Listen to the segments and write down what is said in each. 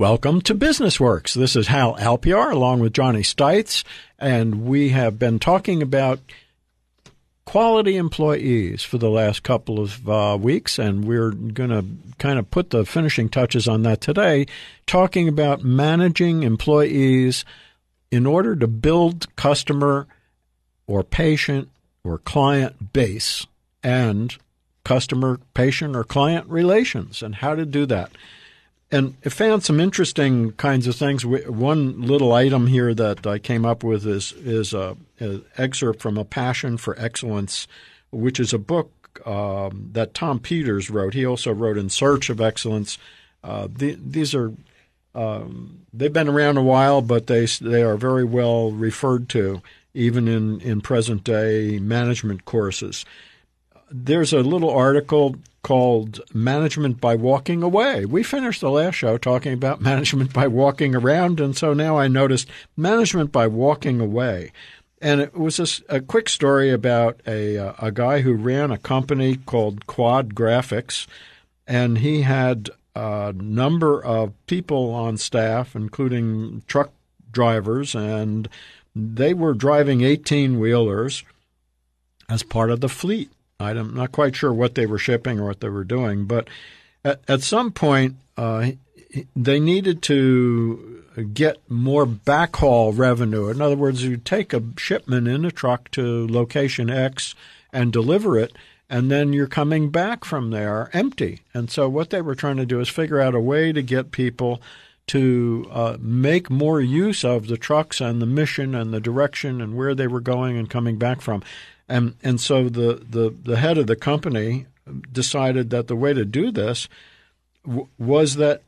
Welcome to Business Works. This is Hal Alpiar along with Johnny Stites, and we have been talking about quality employees for the last couple of uh, weeks, and we're going to kind of put the finishing touches on that today, talking about managing employees in order to build customer or patient or client base and customer, patient, or client relations and how to do that and I found some interesting kinds of things. One little item here that I came up with is is a, an excerpt from A Passion for Excellence, which is a book um, that Tom Peters wrote. He also wrote In Search of Excellence. Uh, the, these are um, they've been around a while, but they they are very well referred to even in in present day management courses. There's a little article called Management by Walking Away. We finished the last show talking about management by walking around, and so now I noticed management by walking away. And it was a, a quick story about a, uh, a guy who ran a company called Quad Graphics, and he had a number of people on staff, including truck drivers, and they were driving 18 wheelers as part of the fleet. I'm not quite sure what they were shipping or what they were doing, but at, at some point uh, they needed to get more backhaul revenue. In other words, you take a shipment in a truck to location X and deliver it, and then you're coming back from there empty. And so what they were trying to do is figure out a way to get people to uh, make more use of the trucks and the mission and the direction and where they were going and coming back from. And and so the, the, the head of the company decided that the way to do this w- was that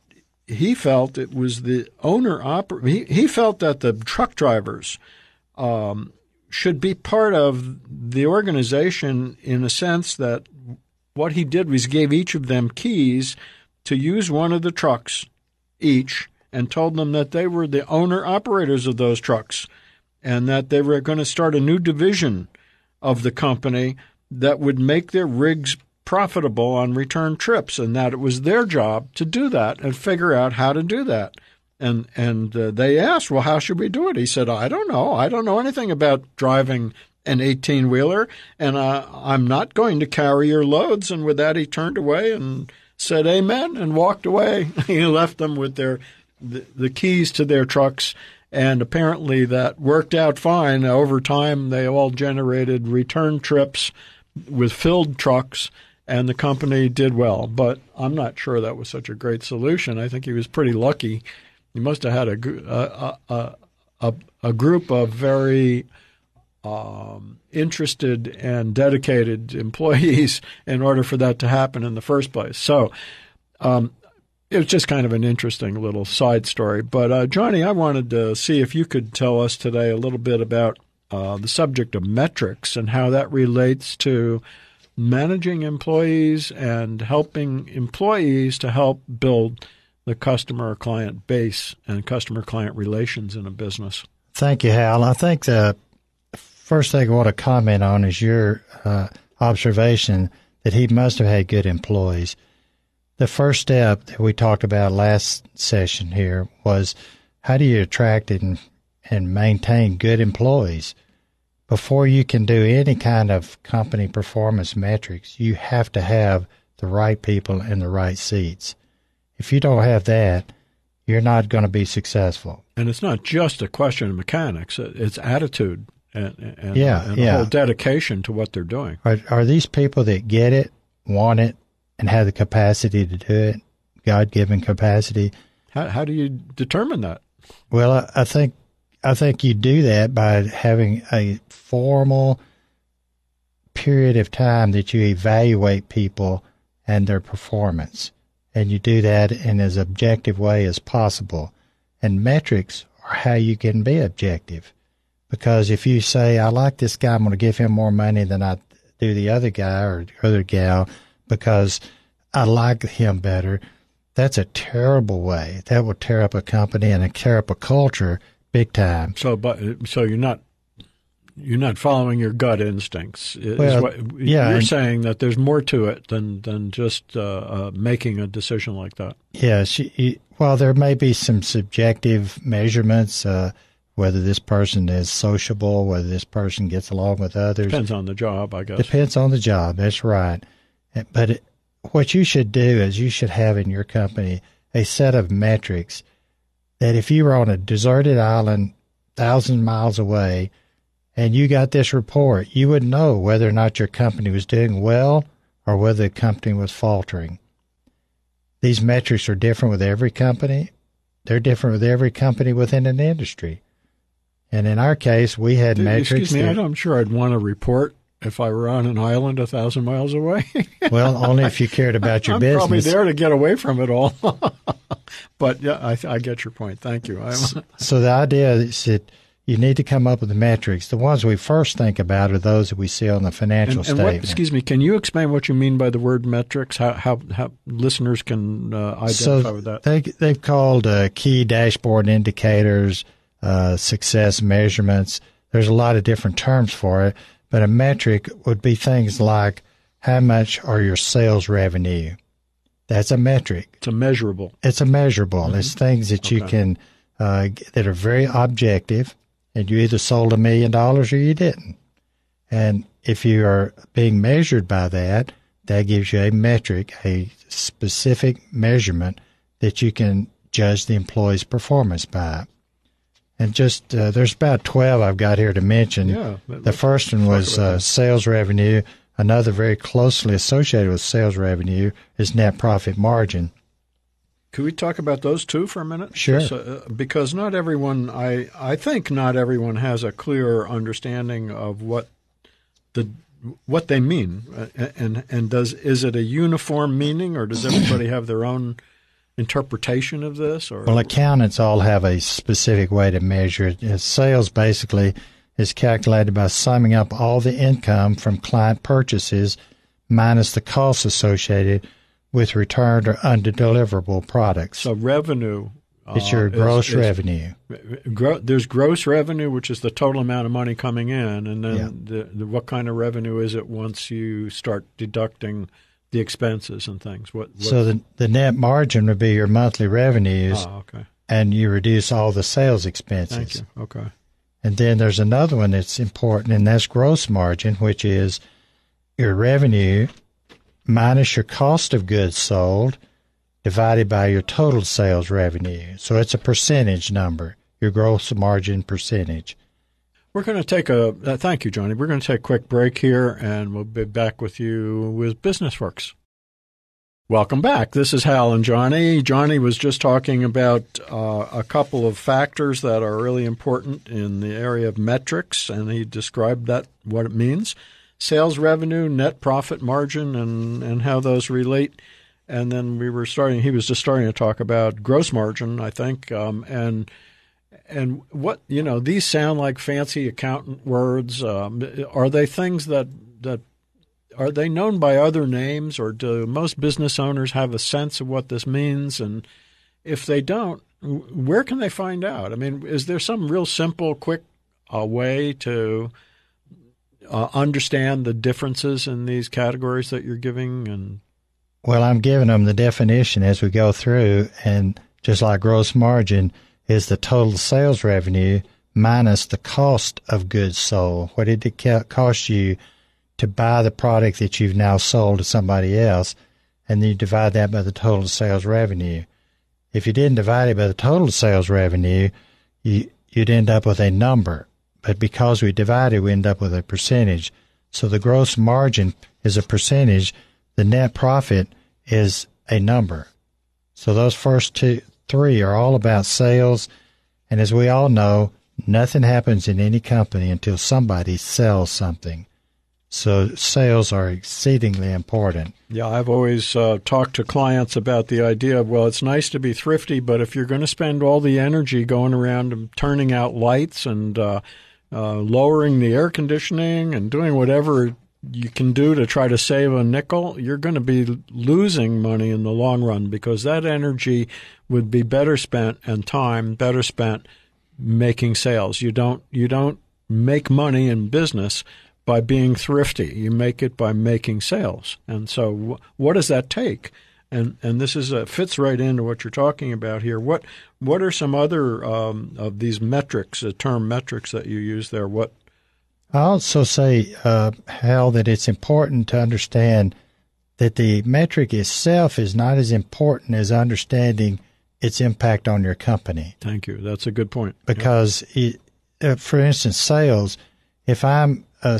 he felt it was the owner oper- he, he felt that the truck drivers um, should be part of the organization in a sense that what he did was gave each of them keys to use one of the trucks each and told them that they were the owner operators of those trucks and that they were going to start a new division of the company that would make their rigs profitable on return trips, and that it was their job to do that and figure out how to do that. And and uh, they asked, well, how should we do it? He said, I don't know. I don't know anything about driving an 18 wheeler, and uh, I'm not going to carry your loads. And with that, he turned away and said, Amen, and walked away. he left them with their the, the keys to their trucks and apparently that worked out fine. Over time, they all generated return trips with filled trucks, and the company did well. But I'm not sure that was such a great solution. I think he was pretty lucky. He must have had a a a, a, group of very um, interested and dedicated employees in order for that to happen in the first place. So um, it was just kind of an interesting little side story. But uh, Johnny, I wanted to see if you could tell us today a little bit about uh, the subject of metrics and how that relates to managing employees and helping employees to help build the customer client base and customer client relations in a business. Thank you, Hal. I think the first thing I want to comment on is your uh, observation that he must have had good employees the first step that we talked about last session here was how do you attract and, and maintain good employees? Before you can do any kind of company performance metrics, you have to have the right people in the right seats. If you don't have that, you're not going to be successful. And it's not just a question of mechanics; it's attitude and, and, yeah, and yeah. whole dedication to what they're doing. Are, are these people that get it, want it, and have the capacity to do it, God given capacity. How, how do you determine that? Well, I, I think I think you do that by having a formal period of time that you evaluate people and their performance. And you do that in as objective way as possible. And metrics are how you can be objective. Because if you say, I like this guy, I'm going to give him more money than I do the other guy or the other gal, because I like him better. That's a terrible way. That will tear up a company and tear up a culture big time. So, but so you're not you're not following your gut instincts. Well, what, yeah, you're saying that there's more to it than than just uh, uh, making a decision like that. You- Well, there may be some subjective measurements, uh, whether this person is sociable, whether this person gets along with others. Depends on the job, I guess. Depends on the job. That's right. But it, what you should do is you should have in your company a set of metrics that if you were on a deserted island, thousand miles away, and you got this report, you would know whether or not your company was doing well or whether the company was faltering. These metrics are different with every company. They're different with every company within an industry. And in our case, we had metrics. Excuse me, that- I'm sure I'd want a report if I were on an island a thousand miles away. well, only if you cared about your I'm business. probably there to get away from it all. but yeah, I, I get your point. Thank you. I'm, So the idea is that you need to come up with the metrics. The ones we first think about are those that we see on the financial and, and what, statement. excuse me, can you explain what you mean by the word metrics? How how, how listeners can uh, identify so with that? they they've called uh, key dashboard indicators, uh, success measurements. There's a lot of different terms for it, but a metric would be things like how much are your sales revenue. That's a metric. It's a measurable. It's a measurable. It's things that you Mm-hmm. Can uh, that are very objective, and you either sold a million dollars or you didn't. And if you are being measured by that, that gives you a metric, a specific measurement that you can judge the employee's performance by. And just uh, there's about twelve I've got here to mention. Yeah, The first one was uh, sales revenue. Another very closely associated with sales revenue is net profit margin. Could we talk about those two for a minute? Sure. Just, uh, because not everyone, I, I think not everyone has a clear understanding of what the what they mean, uh, and and does is it a uniform meaning, or does everybody have their own interpretation of this? Or Well, accountants all have a specific way to measure it. Uh, Sales basically is calculated by summing up all the income from client purchases minus the costs associated with returned or undeliverable products. so revenue. it's uh, your is- gross is- revenue. Gro- there's gross revenue, which is the total amount of money coming in, and then Yeah. the, the, what kind of revenue is it once you start deducting the expenses and things? What? what So the, the net margin would be your monthly revenues, ah, okay. and you reduce all the sales expenses. Thank you. Okay. And then there's another one that's important, and that's gross margin, which is your revenue minus your cost of goods sold divided by your total sales revenue. So it's a percentage number, your gross margin percentage. We're going to take a uh, thank you, Johnny. We're going to take a quick break here, and we'll be back with you with Business Works. Welcome back. This is Hal and Johnny. Johnny was just talking about uh, a couple of factors that are really important in the area of metrics, and he described that what it means: sales revenue, net profit margin, and and how those relate. And then we were starting. He was just starting to talk about gross margin, I think, um, and and what you know, these sound like fancy accountant words. Um, are they things that that are they known by other names, or do most business owners have a sense of what this means? And if they don't, where can they find out? I mean, is there some real simple, quick uh, way to uh, understand the differences in these categories that you're giving? And Well, I'm giving them the definition as we go through, and just like gross margin is the total sales revenue minus the cost of goods sold. What did it cost you to buy the product that you've now sold to somebody else? And then you divide that by the total sales revenue. If you didn't divide it by the total sales revenue, you, you'd end up with a number. But because we divided, we end up with a percentage. So the gross margin is a percentage. The net profit is a number. So those first two, three are all about sales. And as we all know, nothing happens in any company until somebody sells something. So sales are exceedingly important. Yeah, I've always uh, talked to clients about the idea of, well, it's nice to be thrifty, but if you're going to spend all the energy going around and turning out lights and uh, uh, lowering the air conditioning and doing whatever you can do to try to save a nickel, you're going to be losing money in the long run because that energy would be better spent and time better spent making sales. You don't you don't make money in business by being thrifty. You make it by making sales. And so, what does that take? And and this is a, fits right into what you're talking about here. What what are some other um, of these metrics, the term metrics that you use there? What I also say, uh, Hal, that it's important to understand that the metric itself is not as important as understanding its impact on your company. Thank you. That's a good point. Because, yep. it, uh, for instance, sales. If I'm uh,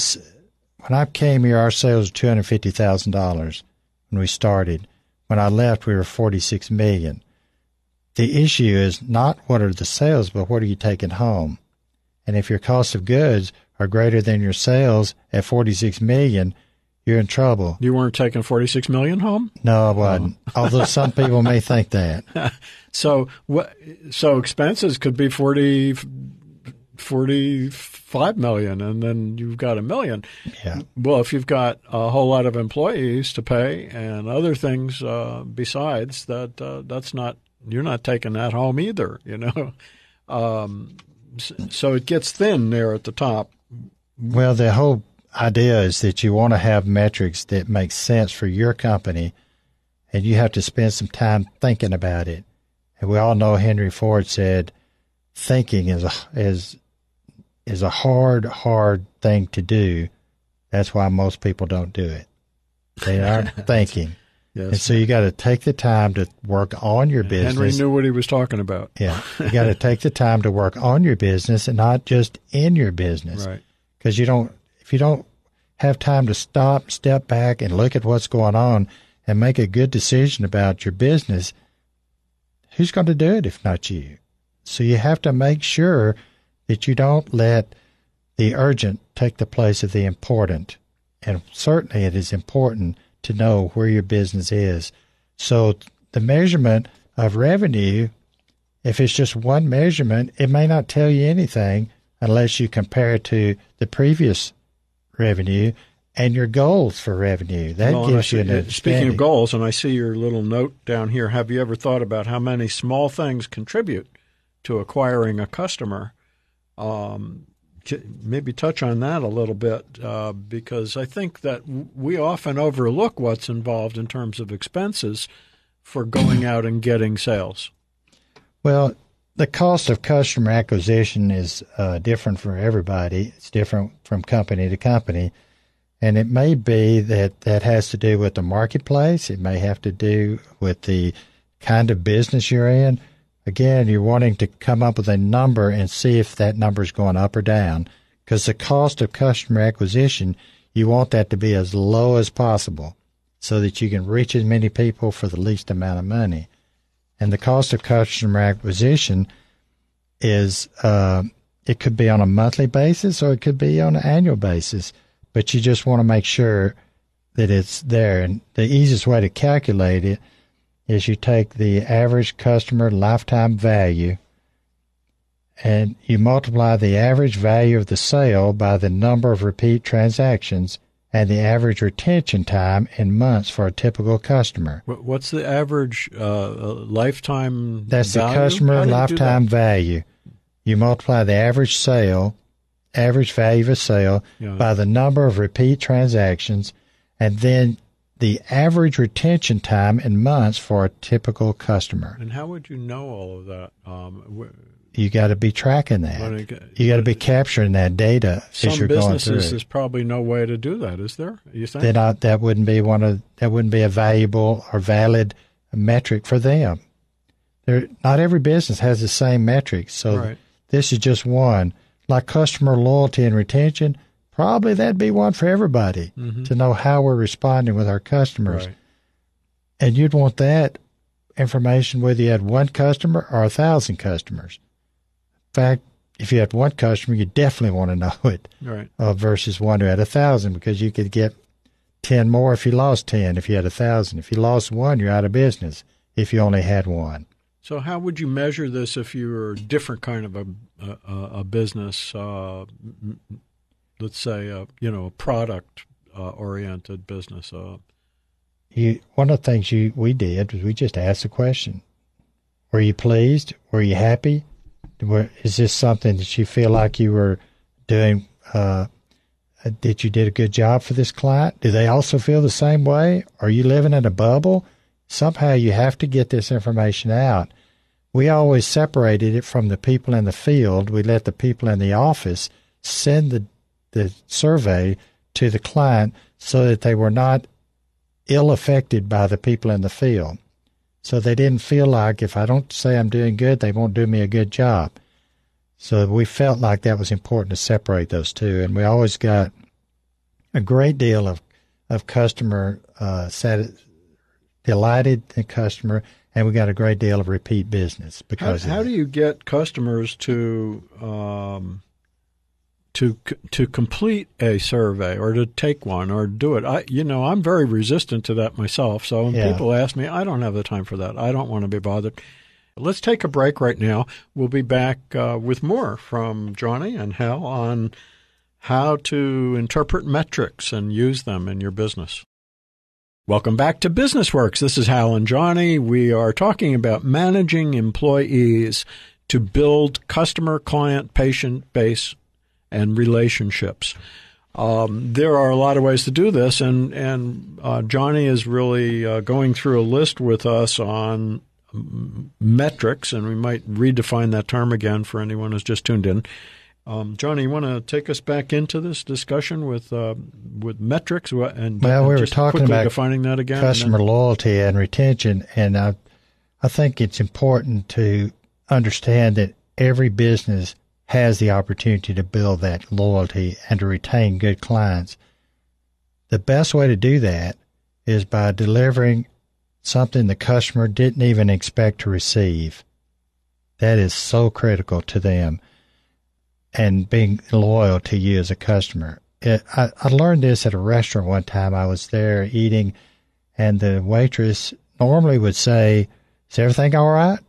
when I came here, our sales were two hundred fifty thousand dollars when we started. When I left, we were forty six million. The issue is not what are the sales, but what are you taking home. And if your cost of goods are greater than your sales at 46 million, you're in trouble. You weren't taking 46 million home? No, I wasn't. Oh. Although some people may think that. so what so expenses could be 40 45 million and then you've got a million. Yeah. Well, if you've got a whole lot of employees to pay and other things uh, besides that uh, that's not you're not taking that home either, you know. Um, so it gets thin there at the top. Well, the whole idea is that you want to have metrics that make sense for your company, and you have to spend some time thinking about it. And we all know Henry Ford said, "Thinking is a is is a hard, hard thing to do. That's why most people don't do it. They aren't thinking." Yes. And so you got to take the time to work on your business. Henry knew what he was talking about. Yeah. You got to take the time to work on your business and not just in your business. Right. Because you don't, if you don't have time to stop, step back, and look at what's going on and make a good decision about your business, who's going to do it if not you? So you have to make sure that you don't let the urgent take the place of the important. And certainly it is important to know where your business is. So the measurement of revenue, if it's just one measurement, it may not tell you anything unless you compare it to the previous revenue and your goals for revenue. That well, gives you an Speaking of goals, and I see your little note down here, have you ever thought about how many small things contribute to acquiring a customer? Um, maybe touch on that a little bit uh, because I think that we often overlook what's involved in terms of expenses for going out and getting sales. Well, the cost of customer acquisition is uh, different for everybody. It's different from company to company. And it may be that that has to do with the marketplace. It may have to do with the kind of business you're in Again, you're wanting to come up with a number and see if that number is going up or down because the cost of customer acquisition, you want that to be as low as possible so that you can reach as many people for the least amount of money. And the cost of customer acquisition is, uh, it could be on a monthly basis or it could be on an annual basis, but you just want to make sure that it's there. And the easiest way to calculate it is you take the average customer lifetime value and you multiply the average value of the sale by the number of repeat transactions and the average retention time in months for a typical customer. What's the average uh, uh lifetime? That's value? the customer lifetime value. You multiply the average sale, average value of a sale, yeah. by the number of repeat transactions, and then the average retention time in months for a typical customer. And how would you know all of that? Um, you got to be tracking that. you got to be capturing that data as you're going through. Some businesses, there's probably no way to do that, is there? You think that uh, that wouldn't be one of that wouldn't be a valuable or valid metric for them. There, not every business has the same metrics, so right. this is just one. Like customer loyalty and retention, probably that'd be one for everybody mm-hmm. to know how we're responding with our customers. Right. And you'd want that information whether you had one customer or a thousand customers. Fact, if you had one customer, you definitely want to know it right. uh, versus one who had a thousand because you could get 10 more if you lost 10, if you had a thousand. If you lost one, you're out of business if you only had one. So, how would you measure this if you were a different kind of a, a, a business, uh, let's say, a, you know, a product uh, oriented business? Uh, you, one of the things you we did was we just asked a question: Were you pleased? Were you happy? Is this something that you feel like you were doing uh, did you did a good job for this client? Do they also feel the same way? Are you living in a bubble? Somehow you have to get this information out. We always separated it from the people in the field. We let the people in the office send the the survey to the client so that they were not ill affected by the people in the field. So they didn't feel like if I don't say I'm doing good, they won't do me a good job. So we felt like that was important to separate those two, and we always got a great deal of of customer uh, sat- delighted the customer, and we got a great deal of repeat business because. How, how do you get customers to um, to to complete a survey or to take one or do it? I you know I'm very resistant to that myself. So when Yeah. people ask me, I don't have the time for that. I don't want to be bothered. Let's take a break right now. We'll be back uh, with more from Johnny and Hal on how to interpret metrics and use them in your business. Welcome back to Business Works. This is Hal and Johnny. We are talking about managing employees to build customer, client, patient base and relationships. Um, there are a lot of ways to do this, and and uh, Johnny is really uh, going through a list with us on metrics, and we might redefine that term again for anyone who's just tuned in. Um, Johnny, you want to take us back into this discussion with uh, with metrics and Well, and we were talking about defining that again. and customer loyalty and retention, and I, I think it's important to understand that every business has the opportunity to build that loyalty and to retain good clients. The best way to do that is by delivering something the customer didn't even expect to receive. That is so critical to them and being loyal to you as a customer. It, I, I learned this at a restaurant one time. I was there eating, and the waitress normally would say, Is everything all right?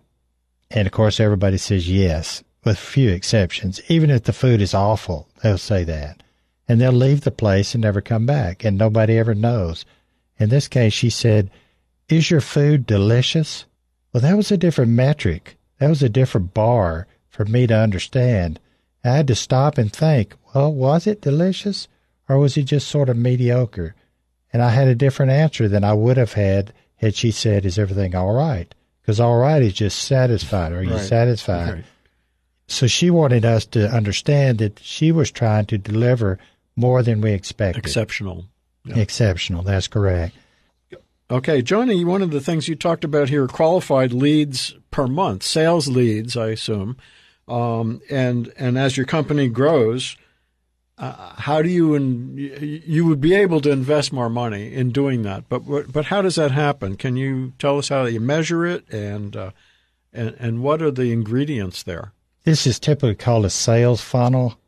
And of course, everybody says yes, with few exceptions. Even if the food is awful, they'll say that. And they'll leave the place and never come back, and nobody ever knows. In this case, she said, Is your food delicious? Well, that was a different metric. That was a different bar for me to understand. I had to stop and think, well, was it delicious or was it just sort of mediocre? And I had a different answer than I would have had had she said, Is everything all right? Because all right is just satisfied. Are you Right. satisfied? Right. So she wanted us to understand that she was trying to deliver more than we expected. exceptional. Exceptional. That's correct. Okay, Johnny, one of the things you talked about here, qualified leads per month, sales leads, I assume, um, and and as your company grows, uh, how do you and you would be able to invest more money in doing that? But but how does that happen? Can you tell us how you measure it and uh, and and what are the ingredients there? This is typically called a sales funnel,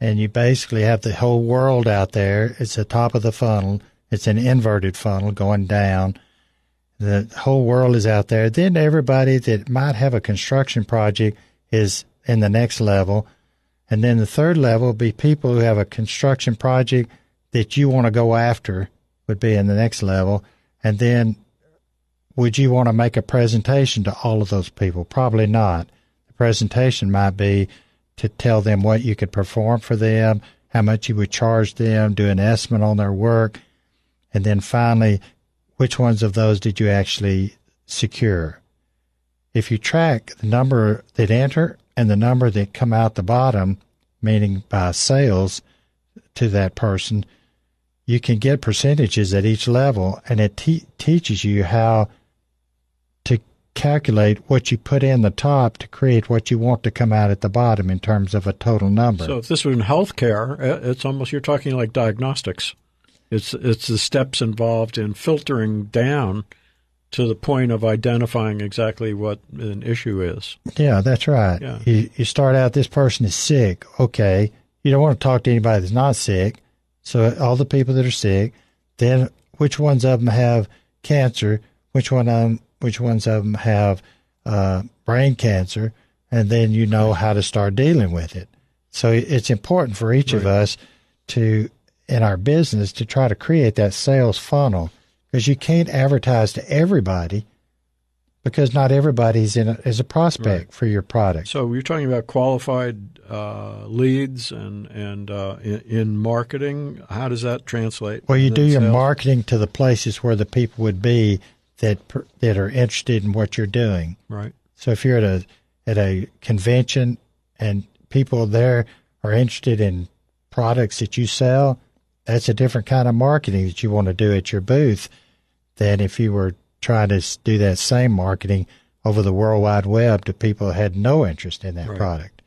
and you basically have the whole world out there. It's the top of the funnel. It's an inverted funnel going down. The whole world is out there. Then everybody that might have a construction project is in the next level. And then the third level would be people who have a construction project that you want to go after would be in the next level. And then would you want to make a presentation to all of those people? Probably not. Presentation might be to tell them what you could perform for them, how much you would charge them, do an estimate on their work, and then finally, which ones of those did you actually secure? If you track the number that enter and the number that come out the bottom, meaning by sales to that person, you can get percentages at each level, and it te- teaches you how calculate what you put in the top to create what you want to come out at the bottom in terms of a total number. So if this was in healthcare, uh, it's almost you're talking like diagnostics. It's it's the steps involved in filtering down to the point of identifying exactly what an issue is. Yeah, that's right. Yeah. You you start out this person is sick. Okay. You don't want to talk to anybody that's not sick. So all the people that are sick, then which ones of them have cancer, which one of them, which ones of them have uh, brain cancer, and then you know how to start dealing with it. So it's important for each of us to in our business to try to create that sales funnel because you can't advertise to everybody because not everybody's in a, is a prospect Right. for your product. So you're talking about qualified uh, leads and and uh, in, in marketing. How does that translate? Well, you do your sales? marketing to the places where the people would be that per- that are interested in what you're doing. right. So if you're at a at a convention and people there are interested in products that you sell, that's a different kind of marketing that you want to do at your booth than if you were trying to do that same marketing over the World Wide Web to people who had no interest in that Right. product.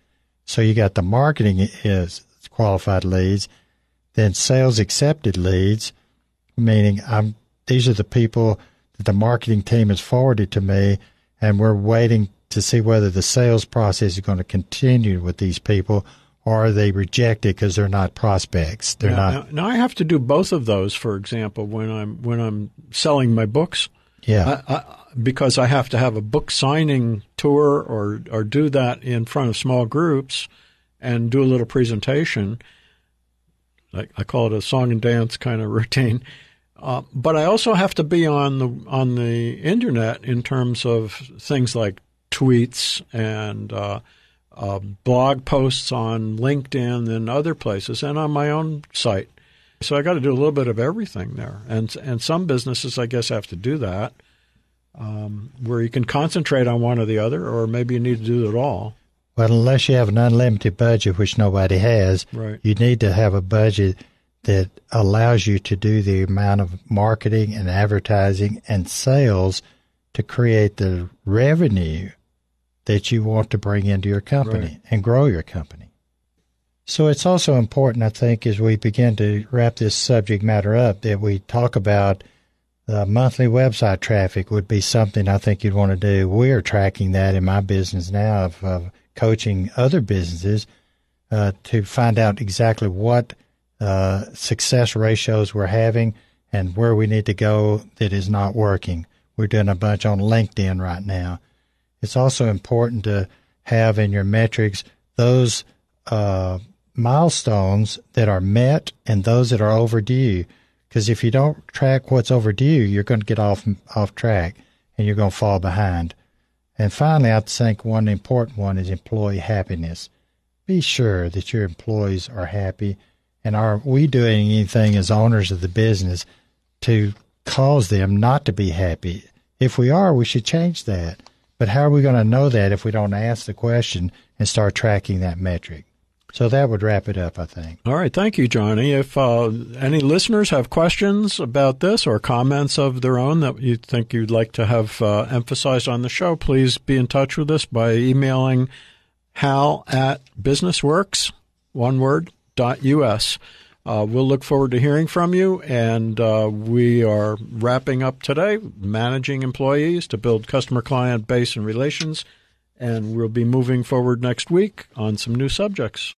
So you got the marketing is qualified leads, then sales accepted leads, meaning I'm these are the people the marketing team has forwarded to me, and we're waiting to see whether the sales process is going to continue with these people or are they rejected because they're not prospects. They're now, not. Now, now I have to do both of those. For example, when I'm when I'm selling my books, yeah. I, I, because I have to have a book signing tour or or do that in front of small groups and do a little presentation. I, I call it a song and dance kind of routine. Uh, but I also have to be on the on the internet in terms of things like tweets and uh, uh, blog posts on LinkedIn and other places, and on my own site. So I got to do a little bit of everything there, and and some businesses I guess have to do that, um, where you can concentrate on one or the other, or maybe you need to do it all. Well, unless you have an unlimited budget, which nobody has, Right. you need to have a budget that allows you to do the amount of marketing and advertising and sales to create the revenue that you want to bring into your company Right. and grow your company. So it's also important, I think, as we begin to wrap this subject matter up, that we talk about the monthly website traffic would be something I think you'd want to do. We're tracking that in my business now of, of coaching other businesses uh, to find out exactly what uh, success ratios we're having and where we need to go that is not working. We're doing a bunch on LinkedIn right now. It's also important to have in your metrics those uh, milestones that are met and those that are overdue. Because if you don't track what's overdue, you're going to get off off track and you're going to fall behind. And finally, I think one important one is employee happiness. Be sure that your employees are happy, and are we doing anything as owners of the business to cause them not to be happy? If we are, we should change that. But how are we going to know that if we don't ask the question and start tracking that metric? So that would wrap it up, I think. All right, thank you, Johnny. If uh, any listeners have questions about this or comments of their own that you think you'd like to have uh, emphasized on the show, please be in touch with us by emailing hal at businessworks, one word, us. Uh, we'll look forward to hearing from you, and uh, we are wrapping up today, managing employees to build customer client base and relations, and we'll be moving forward next week on some new subjects.